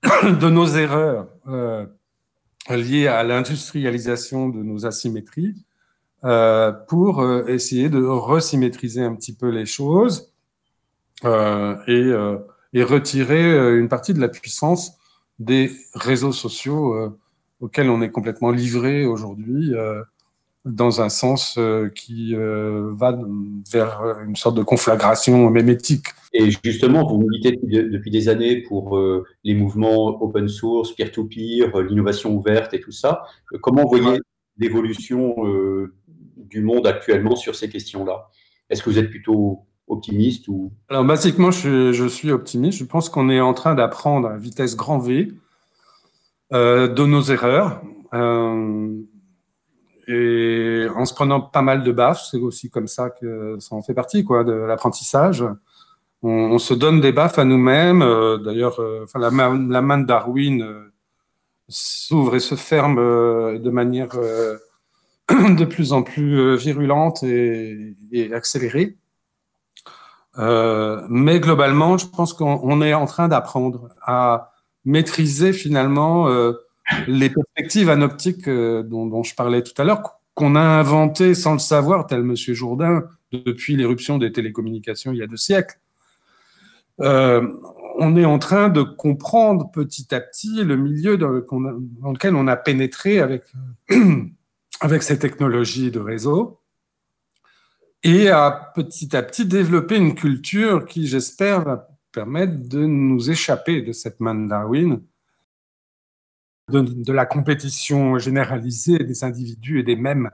Speaker 2: nos erreurs euh, liées à l'industrialisation de nos asymétries euh, pour euh, essayer de resymétriser un petit peu les choses et, retirer une partie de la puissance des réseaux sociaux auxquels on est complètement livré aujourd'hui dans un sens euh, qui euh, va vers une sorte de conflagration mémétique.
Speaker 3: Et justement, vous militez depuis des années pour euh, les mouvements open source, peer-to-peer, l'innovation ouverte et tout ça. Comment voyez l'évolution du monde actuellement sur ces questions-là? Est-ce que vous êtes plutôt optimiste
Speaker 2: Alors, basiquement, je, suis optimiste. Je pense qu'on est en train d'apprendre à vitesse grand V de nos erreurs et en se prenant pas mal de baffes, c'est aussi comme ça que ça en fait partie, quoi, de l'apprentissage. On, se donne des baffes à nous-mêmes. Euh, d'ailleurs, euh, la, main de Darwin euh, s'ouvre et se ferme de manière de plus en plus virulente et accélérée. Mais globalement, je pense qu'on est en train d'apprendre à maîtriser finalement les perspectives anoptiques euh, dont, je parlais tout à l'heure, qu'on a inventées sans le savoir, tel Monsieur Jourdain, depuis l'éruption des télécommunications il y a deux siècles. Euh, on est en train de comprendre petit à petit le milieu dans, lequel on a pénétré avec, avec ces technologies de réseau et à petit à petit développer une culture qui, j'espère, va permettre de nous échapper de cette main de Darwin de, la compétition généralisée des individus et des mêmes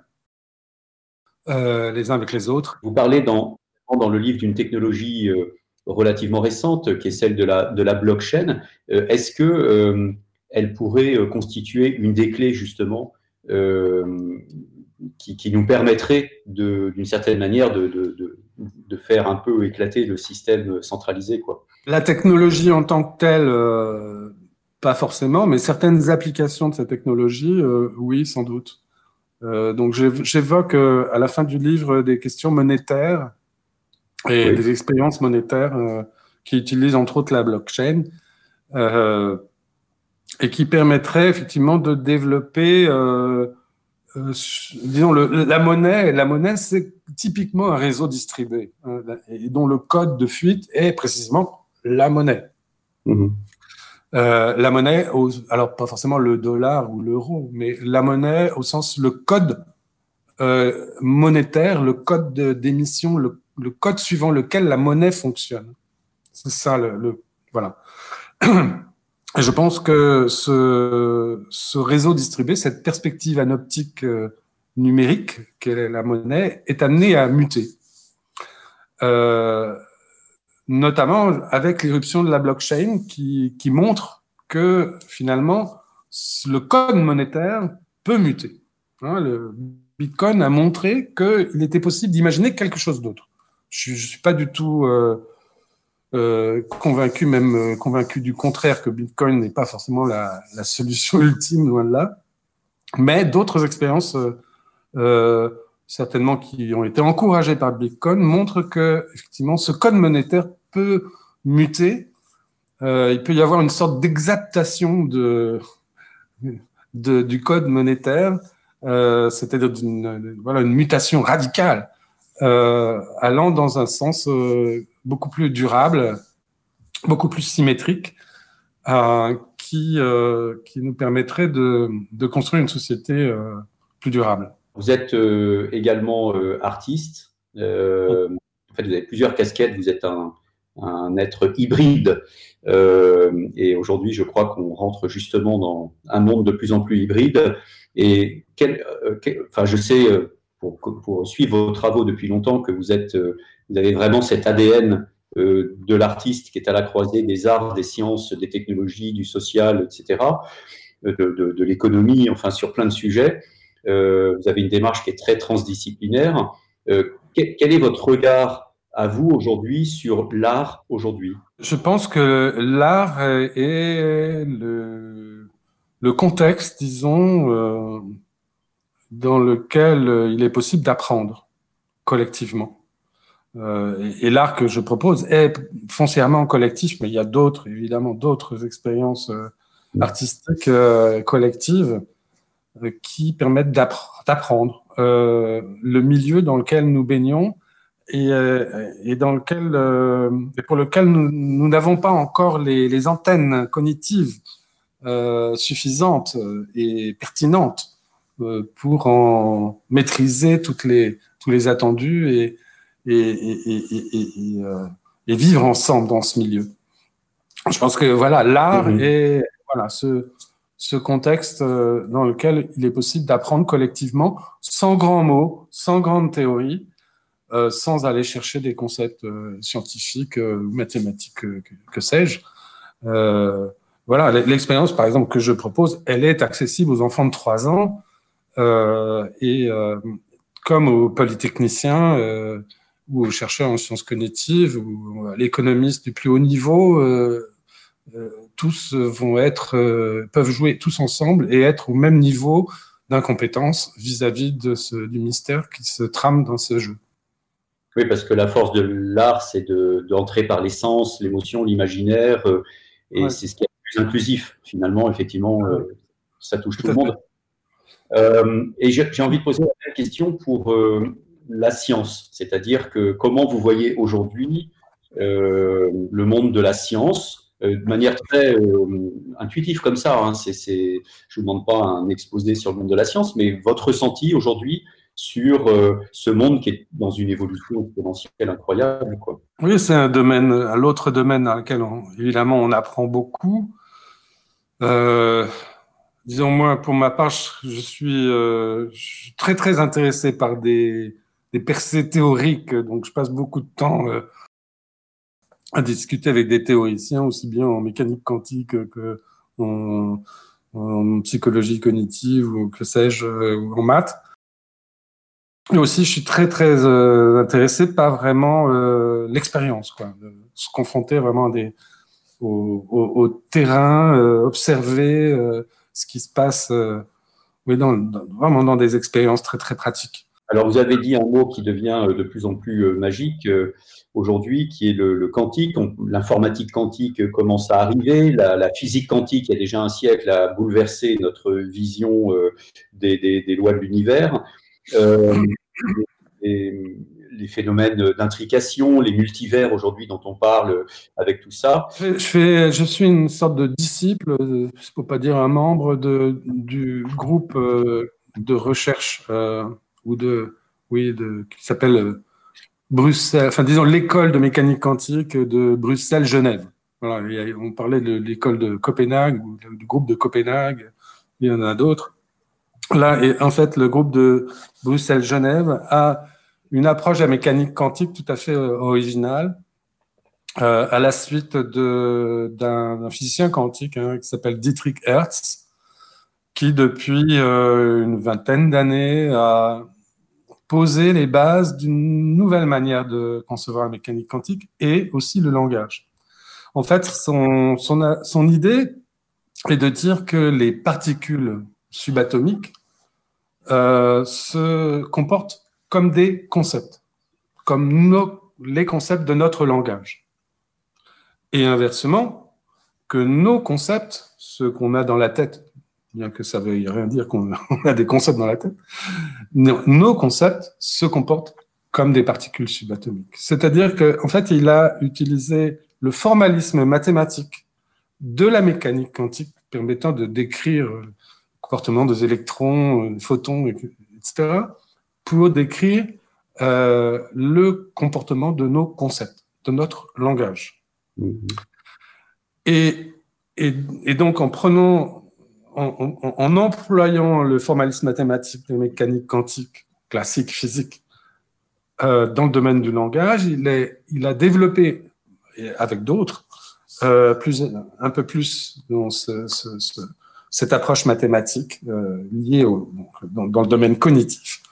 Speaker 2: euh, les uns avec les autres.
Speaker 3: Vous parlez dans, dans le livre d'une technologie euh, relativement récente qui est celle de la, de la blockchain. Euh, est-ce que elle pourrait constituer une des clés justement qui, qui, nous permettrait d'une certaine manière de, de, de, faire un peu éclater le système centralisé quoi.
Speaker 2: La technologie en tant que telle pas forcément, mais certaines applications de cette technologie, euh, oui, sans doute. Euh, donc j'évoque euh, à la fin du livre des questions monétaires et des expériences monétaires qui utilisent entre autres la blockchain et qui permettraient effectivement de développer, disons, le, la monnaie. La monnaie, c'est typiquement un réseau distribué hein, et dont le code de fuite est précisément la monnaie. Mmh. Euh, la monnaie, alors pas forcément le dollar ou l'euro, mais la monnaie au sens le code euh, monétaire, le code d'émission, le, code suivant lequel la monnaie fonctionne. C'est ça le, voilà. Je pense que ce, réseau distribué, cette perspective anoptique euh, numérique qu'est la monnaie, est amené à muter. Euh, notamment avec l'éruption de la blockchain qui, qui, montre que finalement le code monétaire peut muter. Hein, le Bitcoin a montré qu'il était possible d'imaginer quelque chose d'autre. Je ne suis pas du tout euh, euh, convaincu, même euh, convaincu du contraire, que Bitcoin n'est pas forcément la, solution ultime, loin de là. Mais d'autres expériences euh, certainement qui ont été encouragés par Bitcoin, montrent que effectivement ce code monétaire peut muter. Il peut y avoir une sorte d'exaptation de, du code monétaire, c'est-à-dire une, voilà, une mutation radicale allant dans un sens euh, beaucoup plus durable, beaucoup plus symétrique, euh, qui, euh, qui nous permettrait de, de construire une société plus durable.
Speaker 3: Vous êtes euh, également euh, artiste. Euh, en fait, vous avez plusieurs casquettes. Vous êtes un, être hybride. et aujourd'hui, je crois qu'on rentre justement dans un monde de plus en plus hybride. Et enfin, je sais, pour, pour, suivre vos travaux depuis longtemps, que vous, êtes, vous avez vraiment cet ADN de l'artiste qui est à la croisée des arts, des sciences, des technologies, du social, etc., de, de l'économie, enfin sur plein de sujets. Euh, vous avez une démarche qui est très transdisciplinaire. Euh, quel, est votre regard à vous aujourd'hui sur l'art aujourd'hui?
Speaker 2: Je pense que l'art est le, contexte, disons, euh, dans lequel il est possible d'apprendre collectivement. Euh, et, l'art que je propose est foncièrement collectif, mais il y a d'autres, évidemment, d'autres expériences artistiques collectives qui permettent d'apprendre. Euh, le milieu dans lequel nous baignons et, dans lequel, et pour lequel nous n'avons pas encore les antennes cognitives suffisantes et pertinentes pour en maîtriser toutes les, tous les attendus et, et, et, vivre ensemble dans ce milieu. Je pense que voilà, l'art mmh. est voilà, ce, ce contexte euh, dans lequel il est possible d'apprendre collectivement, sans grands mots, sans grande théorie, euh, sans aller chercher des concepts euh, scientifiques ou mathématiques, que, que sais-je. voilà, l'expérience, par exemple, que je propose, elle est accessible aux enfants de 3 ans et comme aux polytechniciens ou aux chercheurs en sciences cognitives ou à l'économiste du plus haut niveau euh, tous vont être, euh, peuvent jouer tous ensemble et être au même niveau d'incompétence vis-à-vis de ce, du mystère qui se trame dans ce jeu.
Speaker 3: Oui, parce que la force de l'art, c'est d'entrer par les sens, l'émotion, l'imaginaire, euh, et c'est ce qui est le plus inclusif. Finalement, effectivement, ça touche tout, le monde. Et j'ai envie de poser la question pour la science, c'est-à-dire que comment vous voyez aujourd'hui le monde de la science euh, de manière très euh, intuitive comme ça. Hein. Je ne vous demande pas un exposé sur le monde de la science, mais votre ressenti aujourd'hui sur euh, ce monde qui est dans une évolution exponentielle incroyable.
Speaker 2: Oui, c'est un domaine, l'autre domaine dans lequel, évidemment, on apprend beaucoup. Disons, moi, pour ma part, je suis, je suis très, très intéressé par des, percées théoriques, donc je passe beaucoup de temps à discuter avec des théoriciens, aussi bien en mécanique quantique que en, psychologie cognitive ou que sais-je, ou en maths. Et aussi, je suis très très euh, intéressé par vraiment euh, l'expérience, quoi, de se confronter vraiment au, terrain, euh, observer euh, ce qui se passe, oui, dans, vraiment dans des expériences très très pratiques.
Speaker 3: Alors, vous avez dit un mot qui devient de plus en plus magique aujourd'hui, qui est le, quantique. L'informatique quantique commence à arriver. La, physique quantique, il y a déjà un siècle, a bouleversé notre vision euh, des, lois de l'univers. Euh, les, phénomènes d'intrication, les multivers aujourd'hui dont on parle avec tout ça.
Speaker 2: Je, fais, je suis une sorte de disciple, ne peux pas dire un membre de, du groupe euh, de recherche ou de, oui, de, qui s'appelle Bruxelles, enfin disons l'école de mécanique quantique de Bruxelles-Genève. Voilà, on parlait de l'école de Copenhague du groupe de Copenhague, il y en a d'autres. Là, et en fait, le groupe de Bruxelles-Genève a une approche de la mécanique quantique tout à fait euh, originale, euh, à la suite d'un physicien quantique hein, qui s'appelle Dietrich Hertz, qui depuis euh, une vingtaine d'années a poser les bases d'une nouvelle manière de concevoir la mécanique quantique et aussi le langage. En fait, son, son, son idée est de dire que les particules subatomiques se comportent comme des concepts, comme nos, les concepts de notre langage. Et inversement, que nos concepts, ceux qu'on a dans la tête bien que ça ne veuille rien dire qu'on a des concepts dans la tête, nos concepts se comportent comme des particules subatomiques. C'est-à-dire qu'en en fait, il a utilisé le formalisme mathématique de la mécanique quantique permettant de décrire le comportement des électrons, des photons, etc., pour décrire euh, le comportement de nos concepts, de notre langage. Mmh. Et, et, et, donc, en prenant en, employant le formalisme mathématique de mécanique quantique classique physique euh, dans le domaine du langage, il, est, il a développé, avec d'autres, euh, plus, un peu plus dans ce, ce, cette approche mathématique liée au, dans, dans, le domaine cognitif.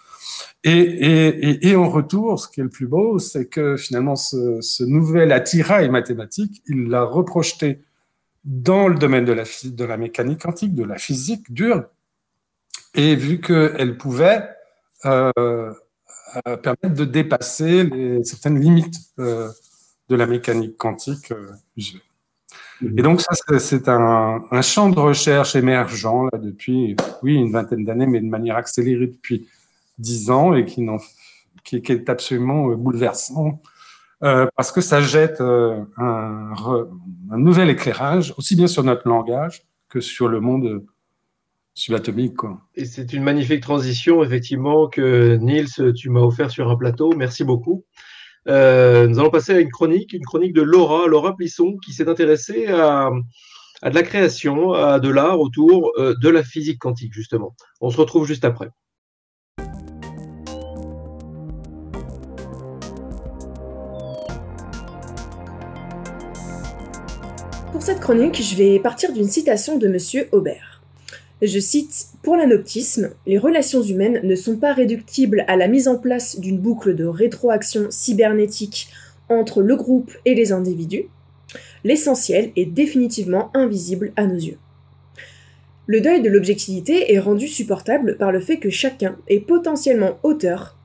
Speaker 2: Et, et, et, en retour, ce qui est le plus beau, c'est que finalement, ce, ce nouvel attirail mathématique, il l'a reprojeté dans le domaine de la, de la mécanique quantique, de la physique dure, et vu qu'elle pouvait euh, euh, permettre de dépasser les, certaines limites euh, de la mécanique quantique euh, Et donc ça, c'est un, un, champ de recherche émergent là, depuis, oui, une vingtaine d'années, mais de manière accélérée depuis dix ans, et qui, est absolument bouleversant, parce que ça jette un, un, nouvel éclairage, aussi bien sur notre langage que sur le monde subatomique. Quoi.
Speaker 1: Et c'est une magnifique transition, effectivement, que Niels, tu m'as offert sur un plateau. Merci beaucoup. Euh, nous allons passer à une chronique, une chronique de Laura, Laura Plisson, qui s'est intéressée à, de la création, à de l'art autour euh, de la physique quantique, justement. On se retrouve juste après.
Speaker 4: Cette chronique, je vais partir d'une citation de Monsieur Aubert. Je cite Pour l'anoptisme, les relations humaines ne sont pas réductibles à la mise en place d'une boucle de rétroaction cybernétique entre le groupe et les individus. L'essentiel est définitivement invisible à nos yeux. Le deuil de l'objectivité est rendu supportable par le fait que chacun est potentiellement auteur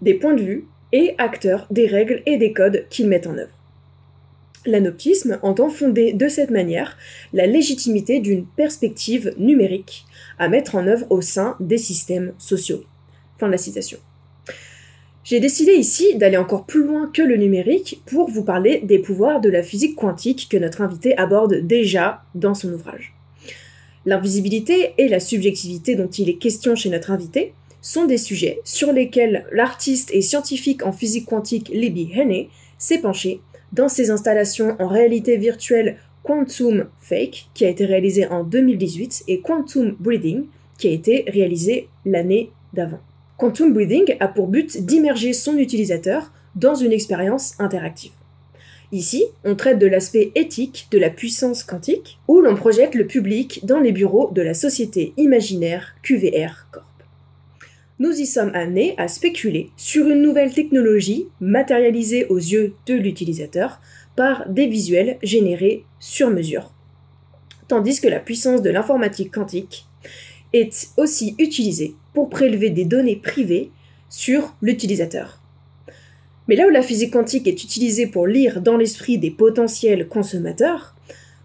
Speaker 4: des points de vue et acteur des règles et des codes qu'il met en œuvre. L'anoptisme entend fonder de cette manière la légitimité d'une perspective numérique à mettre en œuvre au sein des systèmes sociaux. Fin de la citation. J'ai décidé ici d'aller encore plus loin que le numérique pour vous parler des pouvoirs de la physique quantique que notre invité aborde déjà dans son ouvrage. L'invisibilité et la subjectivité dont il est question chez notre invité sont des sujets sur lesquels l'artiste et scientifique en physique quantique Libby Henney s'est penché dans ses installations en réalité virtuelle Quantum Fake, qui a été réalisé en 2018, et Quantum Breathing, qui a été réalisé l'année d'avant. Quantum Breathing a pour but d'immerger son utilisateur dans une expérience interactive. Ici, on traite de l'aspect éthique de la puissance quantique, où l'on projette le public dans les bureaux de la société imaginaire QVR Corp nous y sommes amenés à spéculer sur une nouvelle technologie matérialisée aux yeux de l'utilisateur par des visuels générés sur mesure. Tandis que la puissance de l'informatique quantique est aussi utilisée pour prélever des données privées sur l'utilisateur. Mais là où la physique quantique est utilisée pour lire dans l'esprit des potentiels consommateurs,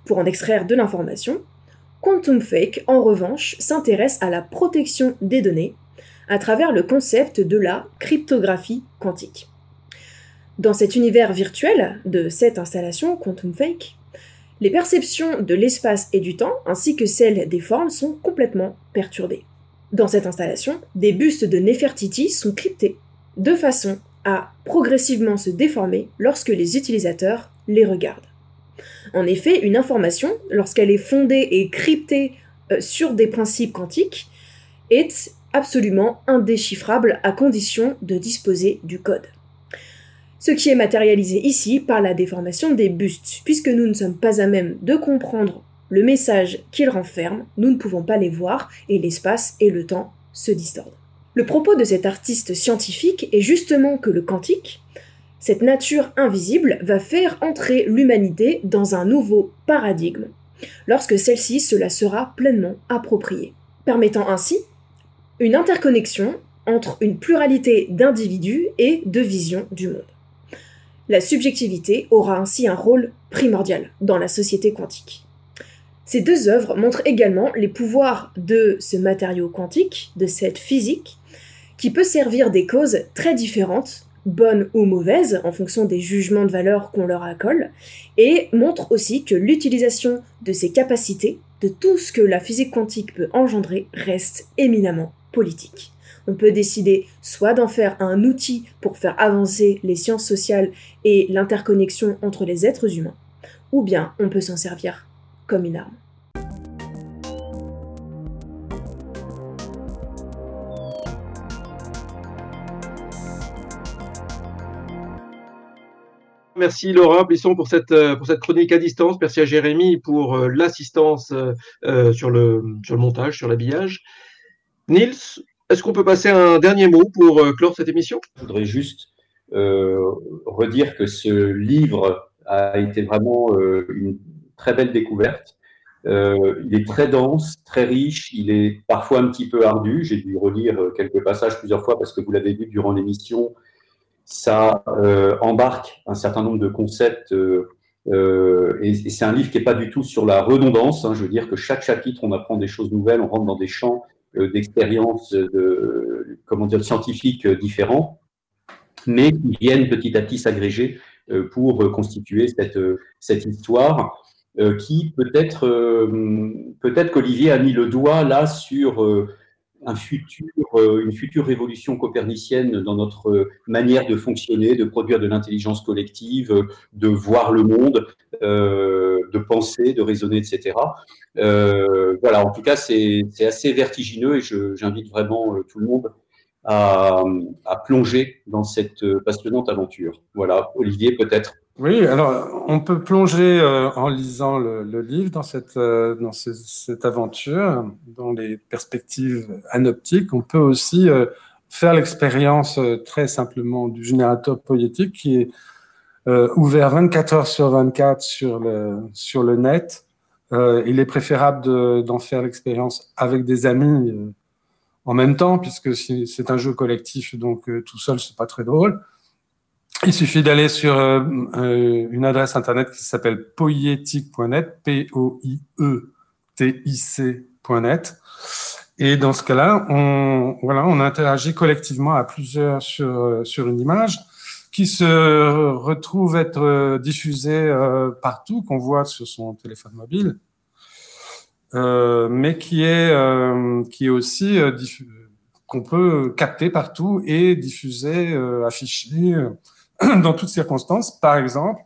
Speaker 4: pour en extraire de l'information, Quantum Fake, en revanche, s'intéresse à la protection des données à travers le concept de la cryptographie quantique. Dans cet univers virtuel de cette installation Quantum Fake, les perceptions de l'espace et du temps ainsi que celles des formes sont complètement perturbées. Dans cette installation, des bustes de Nefertiti sont cryptés de façon à progressivement se déformer lorsque les utilisateurs les regardent. En effet, une information, lorsqu'elle est fondée et cryptée euh, sur des principes quantiques, est absolument indéchiffrable à condition de disposer du code. Ce qui est matérialisé ici par la déformation des bustes, puisque nous ne sommes pas à même de comprendre le message qu'ils renferment, nous ne pouvons pas les voir et l'espace et le temps se distordent. Le propos de cet artiste scientifique est justement que le quantique, cette nature invisible, va faire entrer l'humanité dans un nouveau paradigme, lorsque celle-ci se la sera pleinement appropriée, permettant ainsi une interconnexion entre une pluralité d'individus et de visions du monde. La subjectivité aura ainsi un rôle primordial dans la société quantique. Ces deux œuvres montrent également les pouvoirs de ce matériau quantique, de cette physique, qui peut servir des causes très différentes, bonnes ou mauvaises, en fonction des jugements de valeur qu'on leur accole, et montrent aussi que l'utilisation de ces capacités, de tout ce que la physique quantique peut engendrer, reste éminemment On peut décider soit d'en faire un outil pour faire avancer les sciences sociales et l'interconnexion entre les êtres humains, ou bien on peut s'en servir comme une arme.
Speaker 1: Merci Laura Blisson pour cette, euh, pour cette chronique à distance. Merci à Jérémy pour euh, l'assistance euh, sur, le, sur le montage, sur l'habillage. Nils, est-ce qu'on peut passer un dernier mot pour euh, clore cette émission?
Speaker 3: Je voudrais juste euh, redire que ce livre a été vraiment euh, une très belle découverte. il est très dense, très riche, il est parfois un petit peu ardu. J'ai dû relire quelques passages plusieurs fois parce que vous l'avez vu durant l'émission. Ça embarque un certain nombre de concepts et, c'est un livre qui n'est pas du tout sur la redondance. Hein. Je veux dire que chaque chapitre, on apprend des choses nouvelles, on rentre dans des champs d'expériences de, comment dire, scientifiques différents. mais qui viennent petit à petit s'agréger pour constituer cette, cette histoire qui peut-être peut-être qu'Olivier a mis le doigt là sur un futur, une future révolution copernicienne dans notre manière de fonctionner, de produire de l'intelligence collective, de voir le monde, de penser, de raisonner, etc. voilà, en tout cas, c'est assez vertigineux et j'invite vraiment tout le monde à, plonger dans cette passionnante aventure. Voilà, Olivier, peut-être.
Speaker 2: Oui, alors on peut plonger euh, en lisant le, livre dans, cette, euh, cette aventure, dans les perspectives anoptiques. On peut aussi euh, faire l'expérience très simplement du générateur poétique qui est ouvert 24 heures sur 24 sur le, sur le net. il est préférable d'en faire l'expérience avec des amis en même temps, puisque c'est un jeu collectif, donc tout seul, c'est pas très drôle. Il suffit d'aller sur euh, euh, une adresse internet qui s'appelle poietic.net, P-O-I-E-T-I-C.net. Et dans ce cas-là, on, voilà, on interagit collectivement à plusieurs sur, sur une image qui se retrouve être diffusée partout, qu'on voit sur son téléphone mobile. Euh, mais qui est, euh, qui est aussi euh, qu'on peut capter partout et diffuser, afficher dans toutes circonstances. Par exemple,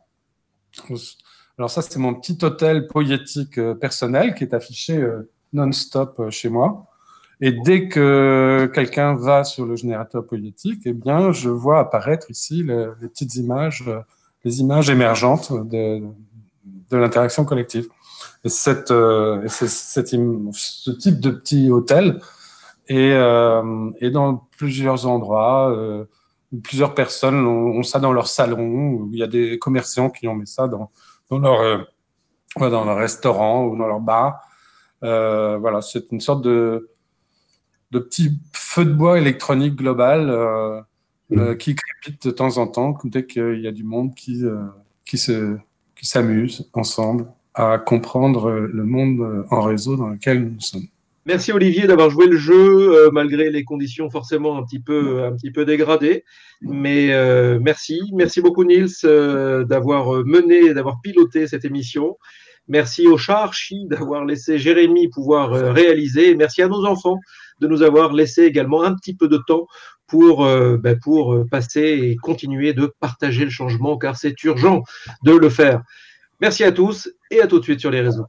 Speaker 2: alors ça c'est mon petit hôtel poétique personnel qui est affiché non-stop chez moi. Et dès que quelqu'un va sur le générateur poétique, eh bien, je vois apparaître ici les, petites images, les images émergentes de, l'interaction collective. Et, cette, euh, ce type de petit hôtel est, euh, dans plusieurs endroits. Euh, plusieurs personnes ont, ça dans leur salon. Il y a des commerçants qui ont mis ça dans, dans leur dans leur restaurant ou dans leur bar. voilà, c'est une sorte de, de petit feu de bois électronique global mmh. qui crépite de temps en temps dès qu'il y a du monde qui, qui se qui s'amuse ensemble à comprendre le monde en réseau dans lequel nous sommes.
Speaker 1: Merci Olivier d'avoir joué le jeu euh, malgré les conditions forcément un petit peu, dégradées. Mais euh, merci, merci beaucoup Nils euh, d'avoir mené, d'avoir piloté cette émission. Merci au chat d'avoir laissé Jérémy pouvoir réaliser. merci à nos enfants de nous avoir laissé également un petit peu de temps pour, ben, pour passer et continuer de partager le changement car c'est urgent de le faire. Merci à tous et à tout de suite sur les réseaux.